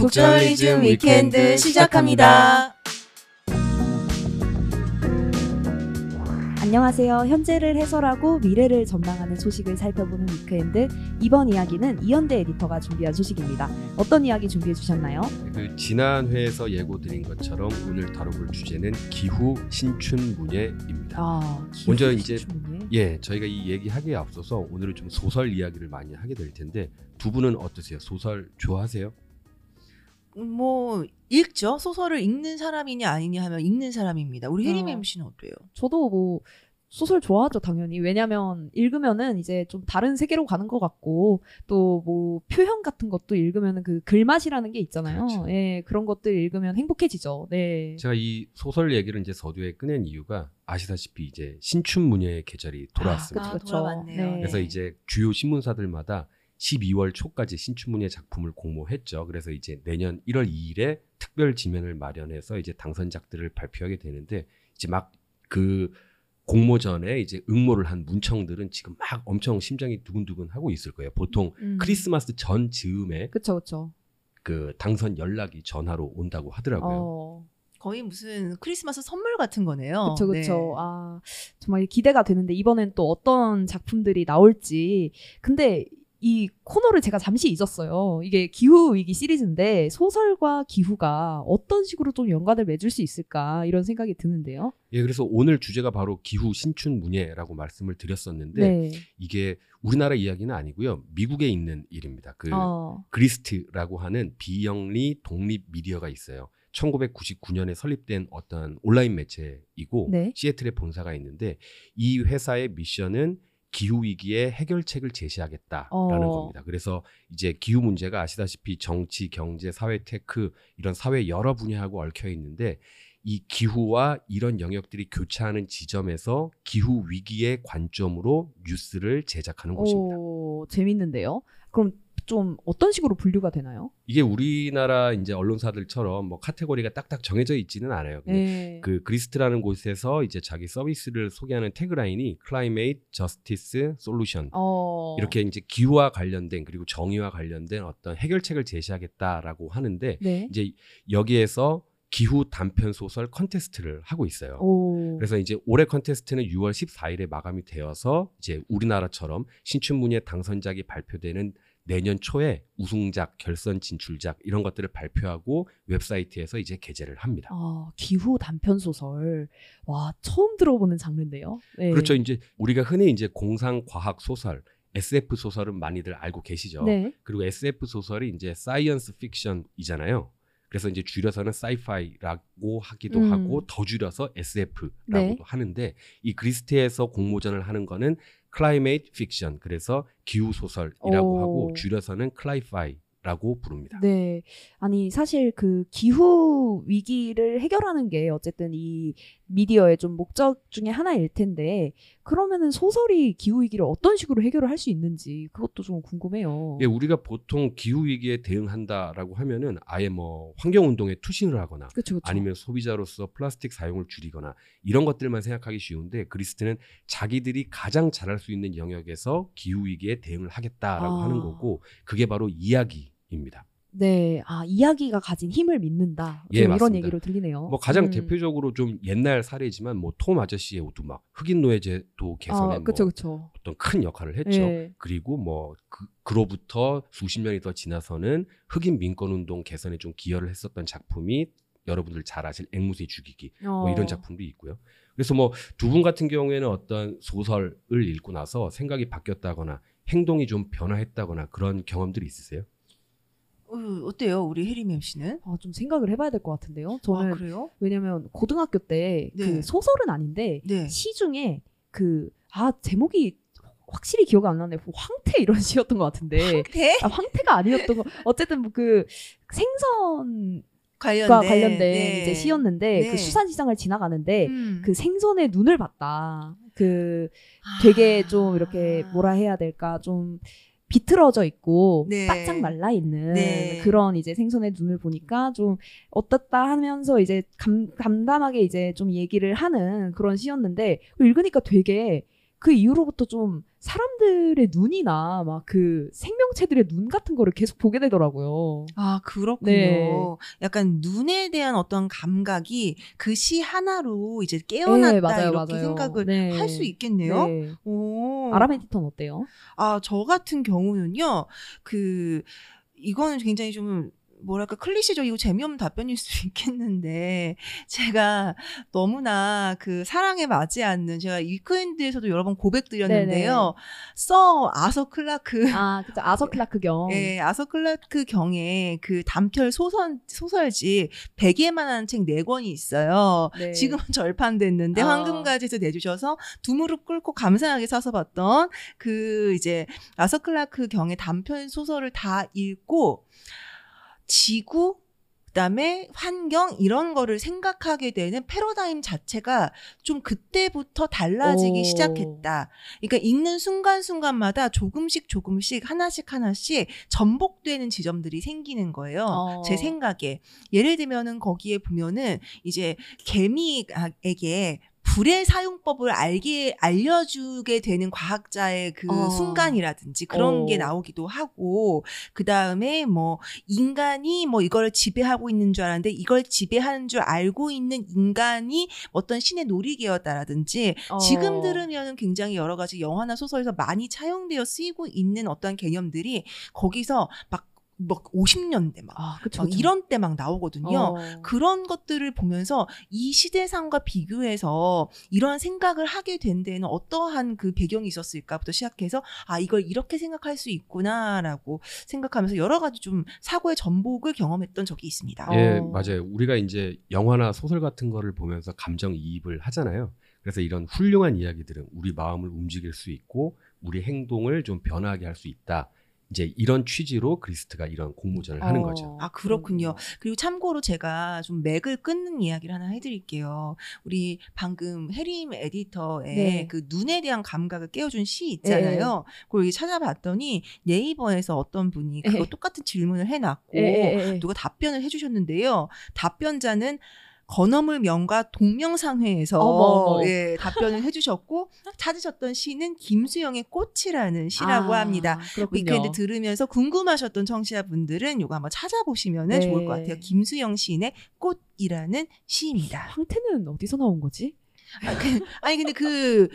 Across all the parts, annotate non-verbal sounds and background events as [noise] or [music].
북저널리즘 weekend 시작합니다. 안녕하세요. 현재를 해설하고 미래를 전망하는 소식을 살펴보는 weekend. 이번 이야기는 이현대 에디터가 준비한 소식입니다. 어떤 이야기 준비해 주셨나요? 그 지난 회에서 예고드린 것처럼 오늘 다뤄볼 주제는 기후 신춘 문예입니다. 아, 먼저 이제 예, 저희가 이 얘기하기에 앞서서 오늘은 좀 소설 이야기를 많이 하게 될 텐데 두 분은 어떠세요? 소설 좋아하세요? 뭐 읽죠. 소설을 읽는 사람이냐 아니냐 하면 읽는 사람입니다. 우리 혜림 어. MC는 어때요? 저도 뭐 소설 좋아하죠, 당연히. 왜냐면 읽으면은 이제 좀 다른 세계로 가는 것 같고 또 뭐 표현 같은 것도 읽으면은 그 글맛이라는 게 있잖아요. 그렇죠. 예, 그런 것들 읽으면 행복해지죠. 네. 제가 이 소설 얘기를 이제 서두에 꺼낸 이유가 아시다시피 이제 신춘 문예의 계절이 돌아왔습니다. 아, 그쵸. 돌아왔네요. 네. 그래서 이제 주요 신문사들마다 12월 초까지 신춘문예 작품을 공모했죠. 그래서 이제 내년 1월 2일에 특별 지면을 마련해서 이제 당선작들을 발표하게 되는데 이제 막 그 공모 전에 이제 응모를 한 문청들은 지금 막 엄청 심장이 두근두근 하고 있을 거예요. 보통 음. 크리스마스 전 즈음에 그쵸, 그쵸. 그 당선 연락이 전화로 온다고 하더라고요. 어. 거의 무슨 크리스마스 선물 같은 거네요. 그쵸, 그쵸. 네. 아, 정말 기대가 되는데, 이번엔 또 어떤 작품들이 나올지. 근데 이 코너를 제가 잠시 잊었어요. 이게 기후 위기 시리즈인데, 소설과 기후가 어떤 식으로 좀 연관을 맺을 수 있을까, 이런 생각이 드는데요. 예, 그래서 오늘 주제가 바로 기후 신춘 문예라고 말씀을 드렸었는데 네. 이게 우리나라 이야기는 아니고요. 미국에 있는 일입니다. 그 어, 그리스트라고 하는 비영리 독립 미디어가 있어요. 1999년에 설립된 어떤 온라인 매체이고 네. 시애틀에 본사가 있는데 이 회사의 미션은 기후 위기의 해결책을 제시하겠다라는 어. 겁니다. 그래서 이제 기후 문제가 아시다시피 정치, 경제, 사회, tech 이런 사회 여러 분야하고 얽혀 있는데 이 기후와 이런 영역들이 교차하는 지점에서 기후 위기의 관점으로 뉴스를 제작하는 곳입니다. 오, 재밌는데요. 그럼 좀 어떤 식으로 분류가 되나요? 이게 우리나라 이제 언론사들처럼 뭐 카테고리가 딱딱 정해져 있지는 않아요. 네. 그 그리스트라는 곳에서 이제 자기 서비스를 소개하는 tagline이 Climate Justice Solution 어, 이렇게 이제 기후와 관련된 그리고 정의와 관련된 어떤 해결책을 제시하겠다라고 하는데 네. 이제 여기에서 기후 단편 소설 컨테스트를 하고 있어요. 오. 그래서 이제 올해 컨테스트는 6월 14일에 마감이 되어서 이제 우리나라처럼 신춘문예 당선작이 발표되는 내년 초에 우승작, 결선 진출작 이런 것들을 발표하고 웹사이트에서 이제 게재를 합니다. 아, 기후 단편 소설. 와, 처음 들어보는 장르인데요. 네. 그렇죠. 이제 우리가 흔히 이제 공상 과학 소설, SF 소설은 많이들 알고 계시죠. 네. 그리고 SF 소설이 이제 science fiction이잖아요. 그래서 이제 줄여서는 sci-fi라고 하기도 음. 하고 더 줄여서 SF라고도 네. 하는데 이 그리스트에서 공모전을 하는 거는 climate fiction 그래서 기후 소설이라고 오. 하고 줄여서는 cli-fi라고 부릅니다. 네. 아니, 사실 그 기후 위기를 해결하는 게 어쨌든 이 미디어의 좀 목적 중에 하나일 텐데, 그러면은 소설이 기후 위기를 어떤 식으로 해결을 할 수 있는지 그것도 좀 궁금해요. 예, 우리가 보통 기후 위기에 대응한다라고 하면은 아예 뭐 환경 운동에 투신을 하거나 그쵸, 그쵸. 아니면 소비자로서 플라스틱 사용을 줄이거나 이런 것들만 생각하기 쉬운데 그리스트는 자기들이 가장 잘할 수 있는 영역에서 기후 위기에 대응을 하겠다라고 아. 하는 거고 그게 바로 이야기입니다. 네. 아, 이야기가 가진 힘을 믿는다. 예, 좀 이런 맞습니다. 얘기로 들리네요. 뭐 가장 음. 대표적으로 좀 옛날 사례지만 뭐 톰 아저씨의 오두막 흑인 노예제도 개선에 아, 그쵸, 뭐 그쵸. 어떤 큰 역할을 했죠. 예. 그리고 뭐 그, 그로부터 수십 년이 더 지나서는 흑인 민권 운동 개선에 좀 기여를 했었던 작품이 여러분들 잘 아실 앵무새 죽이기 뭐 어. 이런 작품도 있고요. 그래서 뭐 두 분 같은 경우에는 어떤 소설을 읽고 나서 생각이 바뀌었다거나 행동이 좀 변화했다거나 그런 경험들이 있으세요? 어, 어때요, 우리 혜림 MC는? 아, 좀 생각을 해봐야 될 것 같은데요. 저는 아, 그래요? 왜냐면 고등학교 때그 네. 소설은 아닌데 네. 시 중에 그 아 제목이 확실히 기억 안 나네. 뭐 황태 이런 [laughs] 시였던 것 같은데. 대 아, 황태가 아니었던 거. 어쨌든 뭐그 생선과 관련된 관련된 네. 이제 시였는데 네. 그 수산시장을 지나가는데 음. 그 생선의 눈을 봤다. 그 되게 좀 이렇게 아. 뭐라 해야 될까 좀 비틀어져 있고 네. 바짝 말라 있는 네. 그런 이제 생선의 눈을 보니까 좀 어떻다 하면서 이제 감, 담담하게 이제 좀 얘기를 하는 그런 시였는데 읽으니까 되게 그 이후로부터 좀 사람들의 눈이나 막 그 생명체들의 눈 같은 거를 계속 보게 되더라고요. 아, 그렇군요. 네. 약간 눈에 대한 어떤 감각이 그 시 하나로 이제 깨어났다 네, 맞아요, 이렇게 맞아요. 생각을 네. 할수 있겠네요. 네. 오. 아람 에디터는 어때요? 아, 저 같은 경우는요, 그, 이거는 굉장히 좀, 뭐랄까, cliché적이고 재미없는 답변일 수 [laughs] 있겠는데, 제가 너무나 그 시랑은 맞지 않는, 제가 위크엔드에서도 여러 번 고백드렸는데요, 써 아서 클라크, 아, 그죠. 아서 클라크 [laughs] 경. 예, 아서 클라크 경의 그 단편 소설, 소설집 100예만한 책 4권이 있어요. 네. 지금은 [laughs] 절판됐는데 아. 황금가지에서 내주셔서 두 무릎 꿇고 감사하게 사서 봤던 그 이제 아서 클라크 경의 단편 소설을 다 읽고 지구 그다음에 환경 이런 거를 생각하게 되는 패러다임 자체가 좀 그때부터 달라지기 오. 시작했다. 그러니까 읽는 순간순간마다 조금씩 조금씩 하나씩 하나씩 전복되는 지점들이 생기는 거예요. 어. 제 생각에. 예를 들면은 거기에 보면은 이제 개미에게 불의 사용법을 알게 알려주게 되는 과학자의 그 어. 순간이라든지 그런 어. 게 나오기도 하고 그 다음에 뭐 인간이 뭐 이걸 지배하고 있는 줄 알았는데 이걸 지배하는 줄 알고 있는 인간이 어떤 신의 놀이개였다라든지 어. 지금 들으면은 굉장히 여러 가지 영화나 소설에서 많이 차용되어 쓰이고 있는 어떤 개념들이 거기서 막, 막 50년대 막, 아, 그쵸. 막 그쵸. 이런 때 막 나오거든요. 어. 그런 것들을 보면서 이 시대상과 비교해서 이런 생각을 하게 된 데에는 어떠한 그 배경이 있었을까부터 시작해서 아 이걸 이렇게 생각할 수 있구나라고 생각하면서 여러 가지 좀 사고의 전복을 경험했던 적이 있습니다. 어. 예, 맞아요. 우리가 이제 영화나 소설 같은 거를 보면서 감정 이입을 하잖아요. 그래서 이런 훌륭한 이야기들은 우리 마음을 움직일 수 있고 우리 행동을 좀 변화하게 할 수 있다. 이제 이런 취지로 그리스트가 이런 공모전을 하는 어. 거죠. 아, 그렇군요. 그리고 참고로 제가 좀 맥을 끊는 이야기를 하나 해드릴게요. 우리 방금 해림 에디터의 네. 그 눈에 대한 감각을 깨워준 시 있잖아요. 그걸 이게 찾아봤더니 네이버에서 어떤 분이 그거 예. 똑같은 질문을 해놨고 예, 예, 예. 누가 답변을 해주셨는데요. 답변자는 건어물 명과 동명상회에서 어머. 예, 답변을 해주셨고 [laughs] 찾으셨던 시는 김수영의 꽃이라는 시라고 아, 합니다. 그렇군요. 위크엔드 들으면서 궁금하셨던 청취자분들은 이거 한번 찾아보시면 네. 좋을 것 같아요. 김수영 시인의 꽃이라는 시입니다. 황태는 어디서 나온 거지? [laughs] 아, 그, 아니 근데 그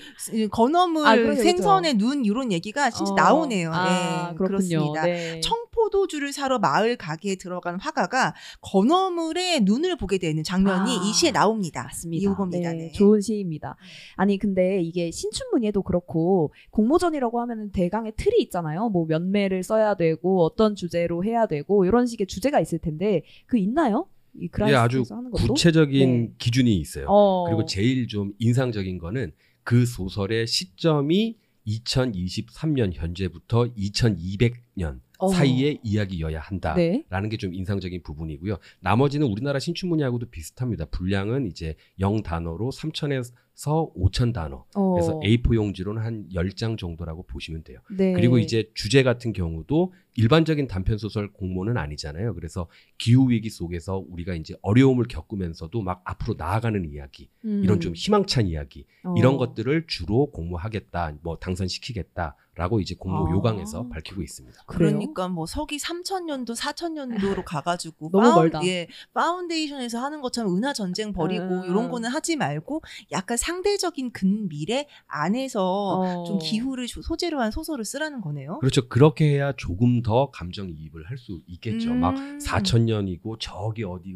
건어물 아, 생선의 눈 이런 얘기가 진짜 어. 나오네요. 아, 예, 그렇군요. 그렇습니다. 네. 청 포도주를 사러 마을 가게에 들어간 화가가 건어물의 눈을 보게 되는 장면이 아, 이 시에 나옵니다. 맞습니다. 이겁니다. 네, 네. 좋은 시입니다. 아니 근데 이게 신춘문예도 그렇고 공모전이라고 하면은 대강의 틀이 있잖아요. 뭐 면매를 써야 되고 어떤 주제로 해야 되고 이런 식의 주제가 있을 텐데 그 있나요? 이 예, 아주 그라이스에서 하는 것도? 구체적인 네. 기준이 있어요. 어. 그리고 제일 좀 인상적인 거는 그 소설의 시점이 2023년 현재부터 2200년 어. 사이의 이야기여야 한다. 네. 라는 게좀 인상적인 부분이고요. 나머지는 우리나라 신춘문예하고도 비슷합니다. 분량은 이제 0단어로 3천에서 5천 단어. 어. 그래서 A4 용지로는 한 10장 정도라고 보시면 돼요. 네. 그리고 이제 주제 같은 경우도 일반적인 단편 소설 공모는 아니잖아요. 그래서 기후 위기 속에서 우리가 이제 어려움을 겪으면서도 막 앞으로 나아가는 이야기, 음. 이런 좀 희망찬 이야기, 어. 이런 것들을 주로 공모하겠다, 뭐 당선시키겠다라고 이제 공모 아. 요강에서 밝히고 있습니다. 그러니까 뭐 서기 3천년도 4천년도로 가가지고 너무 멀다. 예, 파운데이션에서 하는 것처럼 은하 전쟁 벌이고 음. 이런 거는 하지 말고 약간 상대적인 근미래 안에서 어. 좀 기후를 조- 소재로 한 소설을 쓰라는 거네요. 그렇죠. 그렇게 해야 조금 더 감정 이입을 할 수 있겠죠. 음. 막 4천 년이고 저기 어디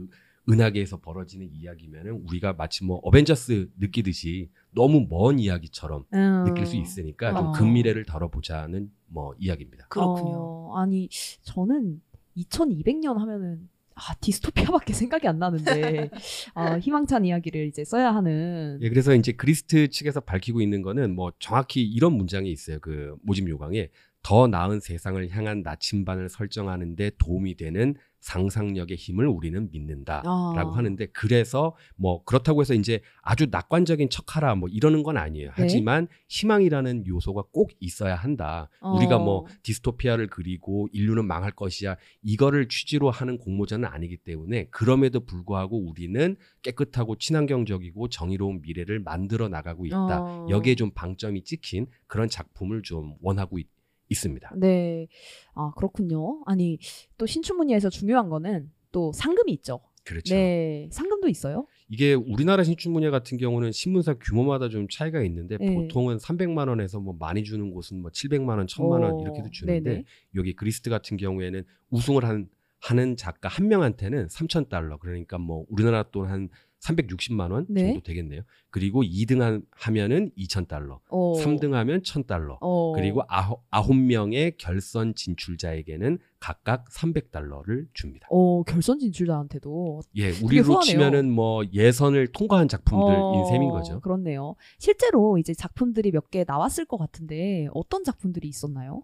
은하계에서 벌어지는 이야기면은 우리가 마치 뭐 어벤져스 느끼듯이 너무 먼 이야기처럼 음. 느낄 수 있으니까 좀 어. 근미래를 다뤄보자는 뭐 이야기입니다. 그렇군요. 어, 아니 저는 2200년 하면은 아 디스토피아밖에 생각이 안 나는데 아, 희망찬 이야기를 이제 써야 하는 예, 그래서 이제 그리스트 측에서 밝히고 있는 거는 뭐 정확히 이런 문장이 있어요. 그 모집 요강에 더 나은 세상을 향한 나침반을 설정하는데 도움이 되는 상상력의 힘을 우리는 믿는다라고 아. 하는데 그래서 뭐 그렇다고 해서 이제 아주 낙관적인 척하라 뭐 이러는 건 아니에요. 하지만 희망이라는 요소가 꼭 있어야 한다. 우리가 어. 뭐 디스토피아를 그리고 인류는 망할 것이야 이거를 취지로 하는 공모전은 아니기 때문에 그럼에도 불구하고 우리는 깨끗하고 친환경적이고 정의로운 미래를 만들어 나가고 있다. 어. 여기에 좀 방점이 찍힌 그런 작품을 좀 원하고 있, 있습니다. 네. 아, 그렇군요. 아니, 또 신춘문예에서 중요한 거는 또 상금이 있죠. 그렇죠. 네. 상금도 있어요? 이게 우리나라 신춘문예 같은 경우는 신문사 규모마다 좀 차이가 있는데 네. 보통은 300만 원에서 뭐 많이 주는 곳은 뭐 700만 원, 1000만 원 어, 이렇게도 주는데 네네. 여기 그리스트 같은 경우에는 우승을 한 하는 작가 한 명한테는 3천 달러 그러니까 뭐 우리나라 돈 한 360만 원 네. 정도 되겠네요. 그리고 2등 한, 하면은 2천 달러, 어. 3등 하면 1천 달러. 어. 그리고 아홉, 아홉 명의 결선 진출자에게는 각각 300달러를 줍니다. 어, 결선 진출자한테도 예, 우리로. 치면은 뭐 예선을 통과한 작품들인 어, 셈인 거죠. 그렇네요. 실제로 이제 작품들이 몇 개 나왔을 것 같은데 어떤 작품들이 있었나요?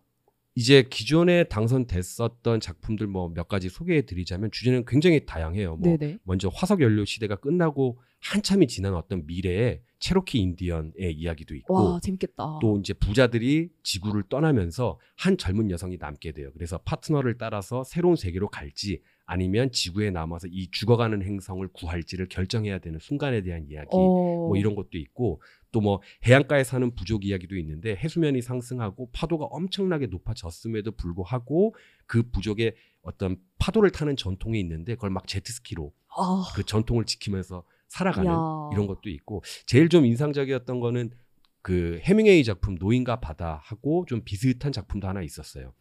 이제 기존에 당선됐었던 작품들 뭐 몇 가지 소개해 드리자면 주제는 굉장히 다양해요. 뭐 네네. 먼저 화석 연료 시대가 끝나고 한참이 지난 어떤 미래에 체로키 인디언의 이야기도 있고 와, 재밌겠다. 또 이제 부자들이 지구를 떠나면서 한 젊은 여성이 남게 돼요. 그래서 파트너를 따라서 새로운 세계로 갈지 아니면 지구에 남아서 이 죽어가는 행성을 구할지를 결정해야 되는 순간에 대한 이야기 어. 뭐 이런 것도 있고 또 뭐 해안가에 사는 부족 이야기도 있는데 해수면이 상승하고 파도가 엄청나게 높아졌음에도 불구하고 그 부족의 어떤 파도를 타는 전통이 있는데 그걸 막 제트스키로 아, 그 전통을 지키면서 살아가는 야. 이런 것도 있고 제일 좀 인상적이었던 거는 그 해밍웨이 작품 노인과 바다하고 좀 비슷한 작품도 하나 있었어요.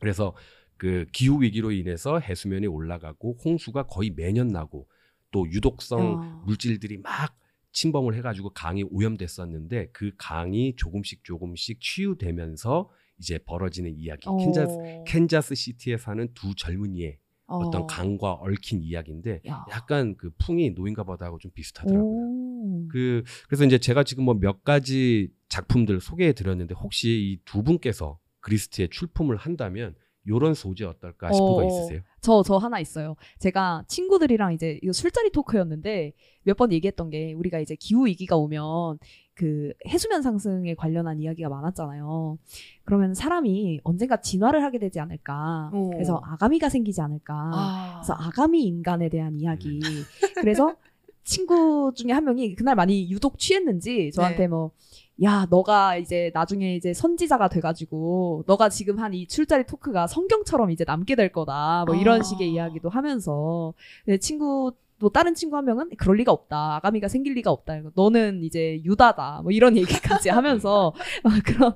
그래서 그 기후 위기로 인해서 해수면이 올라가고 홍수가 거의 매년 나고 또 유독성 야. 물질들이 막 침범을 해가지고 강이 오염됐었는데 그 강이 조금씩 조금씩 치유되면서 이제 벌어지는 이야기. 어. 캔자스 캔자스 시티에 사는 두 젊은이의 어. 어떤 강과 얽힌 이야기인데 야. 약간 그 풍이 노인과 바다하고 좀 비슷하더라고요. 오. 그 그래서 이제 제가 지금 뭐 몇 가지 작품들 소개해 드렸는데 혹시 이 두 분께서 그리스트에 출품을 한다면 요런 소재 어떨까 싶은 거 어. 있으세요? 저, 저 하나 있어요. 제가 친구들이랑 이제 이거 술자리 토크였는데 몇 번 얘기했던 게 우리가 이제 기후위기가 오면 그 해수면 상승에 관련한 이야기가 많았잖아요. 그러면 사람이 언젠가 진화를 하게 되지 않을까. 어. 그래서 아가미가 생기지 않을까. 아. 그래서 아가미 인간에 대한 이야기. 그래서 친구 중에 한 명이 그날 많이 유독 취했는지 저한테 네. 뭐, 야, 너가 이제 나중에 이제 선지자가 돼가지고, 너가 지금 한이 술자리 토크가 성경처럼 이제 남게 될 거다. 뭐 이런 아. 식의 이야기도 하면서, 내 친구, 또 다른 친구 한 명은 그럴 리가 없다. 아가미가 생길 리가 없다. 너는 이제 유다다. 뭐 이런 [laughs] 얘기까지 하면서 어, 그런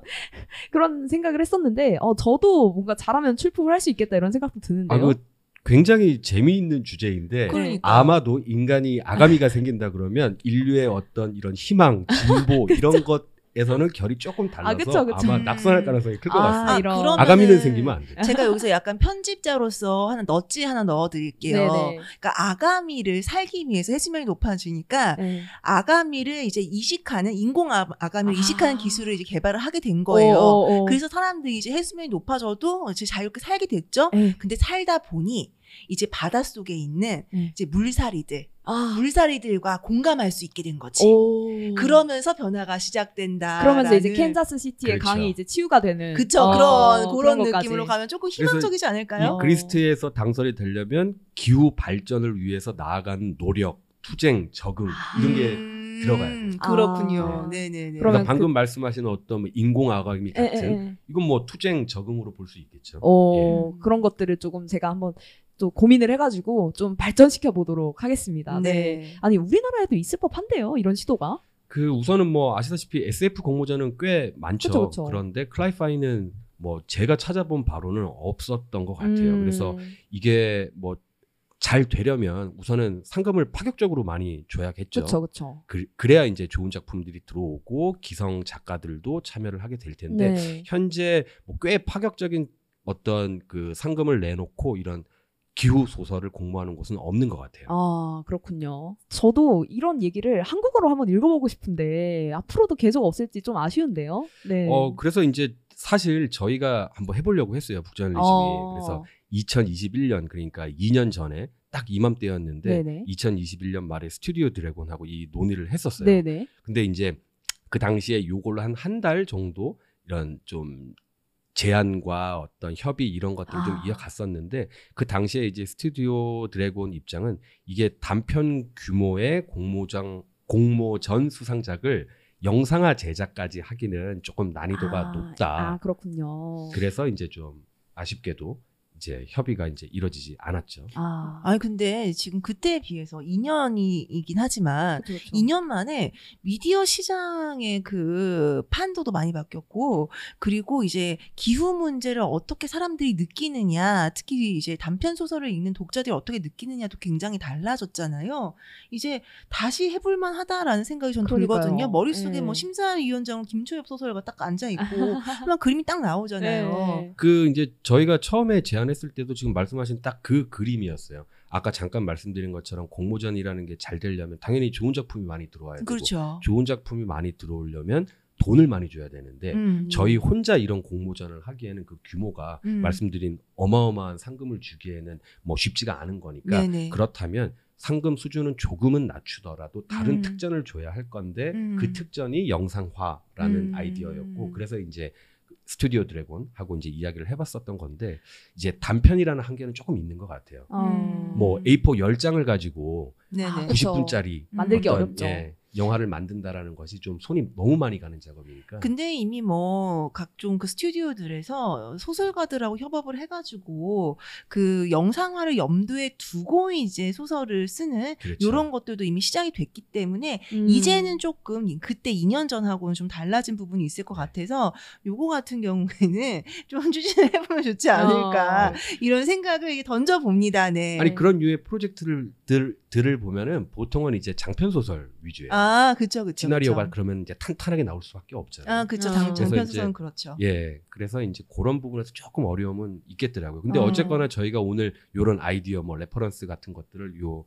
그런 생각을 했었는데 어 저도 뭔가 잘하면 출품을 할 수 있겠다 이런 생각도 드는데요. 아, 그 굉장히 재미있는 주제인데 그러니까. 아마도 인간이 아가미가 생긴다 그러면 인류의 어떤 이런 희망, 진보 이런 [laughs] 것 에서는 결이 조금 달라서 그쵸, 그쵸. 아마 음. 낙선할 가능성이 클것 아, 같습니다. 아, 이런. 그러면은 아가미는 생기면 안 돼. 제가 여기서 약간 편집자로서 하나 넛지 하나 넣어드릴게요. 네네. 그러니까 아가미를 살기 위해서 해수면이 높아지니까 네. 아가미를 이제 이식하는 인공 아, 아가미를 아. 이식하는 기술을 이제 개발을 하게 된 거예요. 어, 어, 어. 그래서 사람들이 이제 해수면이 높아져도 이제 자유롭게 살게 됐죠. 네. 근데 살다 보니 이제 바닷속에 있는 네. 이제 물살이들, 아. 물살이들과 공감할 수 있게 된 거지. 오. 그러면서 변화가 시작된다. 그러면서 이제 캔자스 시티의 그렇죠. 강이 이제 치유가 되는 그쵸 어, 그런 그런. 느낌으로 가면 조금 희망적이지 않을까요? 어. 그리스트에서 당선이 되려면 기후 발전을 위해서 나아가는 노력, 투쟁, 적응 이런 게 음, 들어가야 그렇군요. 아. 네네네. 그러면 그러니까 방금 말씀하신 어떤 인공 아가미 에, 같은 에, 에. 이건 뭐 투쟁 적응으로 볼 수 있겠죠. 어, 예. 그런 것들을 조금 제가 한번 또 고민을 해가지고 좀 발전시켜 보도록 하겠습니다. 네. 네. 아니 우리나라에도 있을 법한데요, 이런 시도가. 그 우선은 뭐 아시다시피 SF 공모전은 꽤 많죠. 그쵸, 그쵸. 그런데 클라이파이는 뭐 제가 찾아본 바로는 없었던 것 같아요. 음. 그래서 이게 뭐 잘 되려면 우선은 상금을 파격적으로 많이 줘야겠죠. 그렇죠, 그렇죠. 그, 그래야 이제 좋은 작품들이 들어오고 기성 작가들도 참여를 하게 될 텐데 네. 현재 뭐 꽤 파격적인 어떤 그 상금을 내놓고 이런 기후 소설을 공모하는 곳은 없는 것 같아요. 아, 그렇군요. 저도 이런 얘기를 한국어로 한번 읽어보고 싶은데 앞으로도 계속 없을지 좀 아쉬운데요. 네. 어 그래서 이제 사실 저희가 한번 해보려고 했어요 북저널리즘이 어. 그래서 2021년 그러니까 2년 전에 딱 이맘때였는데 네네. 2021년 말에 스튜디오 드래곤하고 이 논의를 했었어요. 네네. 근데 이제 그 당시에 요걸로 한 한 달 정도 이런 좀 제안과 어떤 협의 이런 것들 좀 아. 이어갔었는데 그 당시에 이제 스튜디오 드래곤 입장은 이게 단편 규모의 공모장 공모전 수상작을 영상화 제작까지 하기는 조금 난이도가 아, 높다. 아 그렇군요. 그래서 이제 좀 아쉽게도 이제 협의가 이제 이루어지지 않았죠. 아, 아니 근데 지금 그때에 비해서 2년이긴 하지만 그렇죠, 그렇죠. 2년 만에 미디어 시장의 그 판도도 많이 바뀌었고 그리고 이제 기후 문제를 어떻게 사람들이 느끼느냐 특히 이제 단편 소설을 읽는 독자들이 어떻게 느끼느냐도 굉장히 달라졌잖아요. 이제 다시 해볼 만 하다라는 생각이 전. 들거든요. 머릿속에 네. 뭐 심사위원장은 김초엽 소설가 딱 앉아 있고 [laughs] 그냥 그림이 딱 나오잖아요. 네. 그 이제 저희가 처음에 제안 했을 때도 지금 말씀하신 딱 그 그림이었어요. 아까 잠깐 말씀드린 것처럼 공모전이라는 게 잘 되려면 당연히 좋은 작품이 많이 들어와야 되고 그렇죠. 좋은 작품이 많이 들어오려면 돈을 많이 줘야 되는데 음. 저희 혼자 이런 공모전을 하기에는 그 규모가 음. 말씀드린 어마어마한 상금을 주기에는 뭐 쉽지가 않은 거니까 네네. 그렇다면 상금 수준은 조금은 낮추더라도 다른 음. 특전을 줘야 할 건데 음. 그 특전이 영상화라는 음. 아이디어였고 그래서 이제 스튜디오 드래곤하고 이제 이야기를 해봤었던 건데 이제 단편이라는 한계는 조금 있는 것 같아요. 어. 음. 뭐 A4 10장을 가지고 네네. 아, 그쵸. 90분짜리 만들기 어렵죠. 예, 영화를 만든다라는 것이 좀 손이 너무 많이 가는 작업이니까. 근데 이미 뭐 각종 그 스튜디오들에서 소설가들하고 협업을 해가지고 그 영상화를 염두에 두고 이제 소설을 쓰는 그렇죠. 이런 것들도 이미 시작이 됐기 때문에 음. 이제는 조금 그때 2년 전하고는 좀 달라진 부분이 있을 네. 것 같아서 요거 같은 경우에는 [laughs] 좀 추진을 해보면 좋지 않을까 어. 이런 생각을 던져 봅니다. 네. 아니 그런 류의 프로젝트를 들, 들을 보면은 보통은 이제 장편 소설 위주예요. 아 그쵸 그쵸. 시나리오가 그쵸. 그러면 이제 탄탄하게 나올 수밖에 없잖아요. 아 그쵸 아. 당 소설은 그렇죠. 예, 그래서 이제 그런 부분에서 조금 어려움은 있겠더라고요. 근데 어. 어쨌거나 저희가 오늘 요런 아이디어, 뭐 reference 같은 것들을 요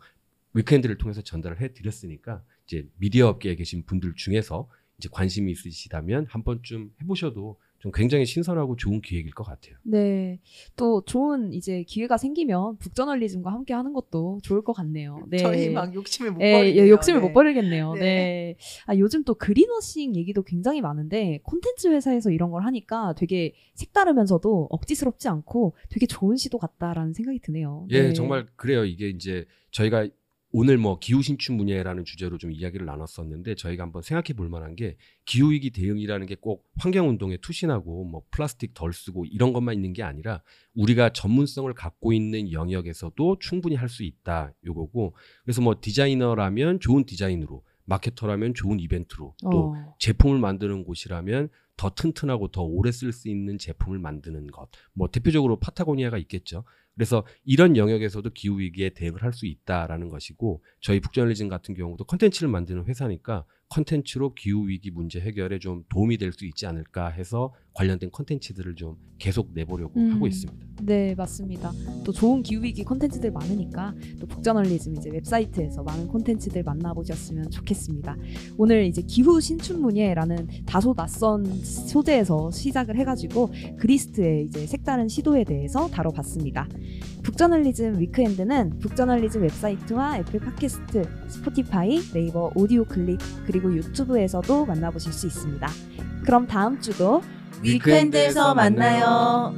위크엔드를 통해서 전달을 해드렸으니까 이제 미디어 업계에 계신 분들 중에서 이제 관심이 있으시다면 한 번쯤 해보셔도 좀 굉장히 신선하고 좋은 기획일 것 같아요. 네. 또 좋은 이제 기회가 생기면 북저널리즘과 함께 하는 것도 좋을 것 같네요. 네. 저희 막 욕심을 못 예, 버리네요. 예, 욕심을 네. 못 버리겠네요. 네. 네. 아, 요즘 또 그린워싱 얘기도 굉장히 많은데 콘텐츠 회사에서 이런 걸 하니까 되게 색다르면서도 억지스럽지 않고 되게 좋은 시도 같다라는 생각이 드네요. 예, 네. 정말 그래요. 이게 이제 저희가 오늘 뭐 기후 신축 문예라는 주제로 좀 이야기를 나눴었는데 저희가 한번 생각해 볼 만한 게 기후 위기 대응이라는 게 꼭 환경 운동에 투신하고 뭐 플라스틱 덜 쓰고 이런 것만 있는 게 아니라 우리가 전문성을 갖고 있는 영역에서도 충분히 할 수 있다 요거고 그래서 뭐 디자이너라면 좋은 디자인으로 마케터라면 좋은 이벤트로 또 어. 제품을 만드는 곳이라면 더 튼튼하고 더 오래 쓸 수 있는 제품을 만드는 것. 뭐 대표적으로 파타고니아가 있겠죠. 그래서 이런 영역에서도 기후 위기에 대응을 할 수 있다라는 것이고 저희 북저널리즘 같은 경우도 컨텐츠를 만드는 회사니까 컨텐츠로 기후 위기 문제 해결에 좀 도움이 될 수 있지 않을까 해서 관련된 컨텐츠들을 좀 계속 내보려고 음. 하고 있습니다. 네, 맞습니다. 또 좋은 기후위기 콘텐츠들 많으니까 또 북저널리즘 이제 웹사이트에서 많은 콘텐츠들 만나보셨으면 좋겠습니다. 오늘 이제 기후 신춘문예라는 다소 낯선 소재에서 시작을 해가지고 그리스트의 이제 색다른 시도에 대해서 다뤄봤습니다. 북저널리즘 위크엔드는 북저널리즘 웹사이트와 애플 팟캐스트, 스포티파이, 네이버 오디오 클립 그리고 유튜브에서도 만나보실 수 있습니다. 그럼 다음 주도 위크엔드에서 만나요.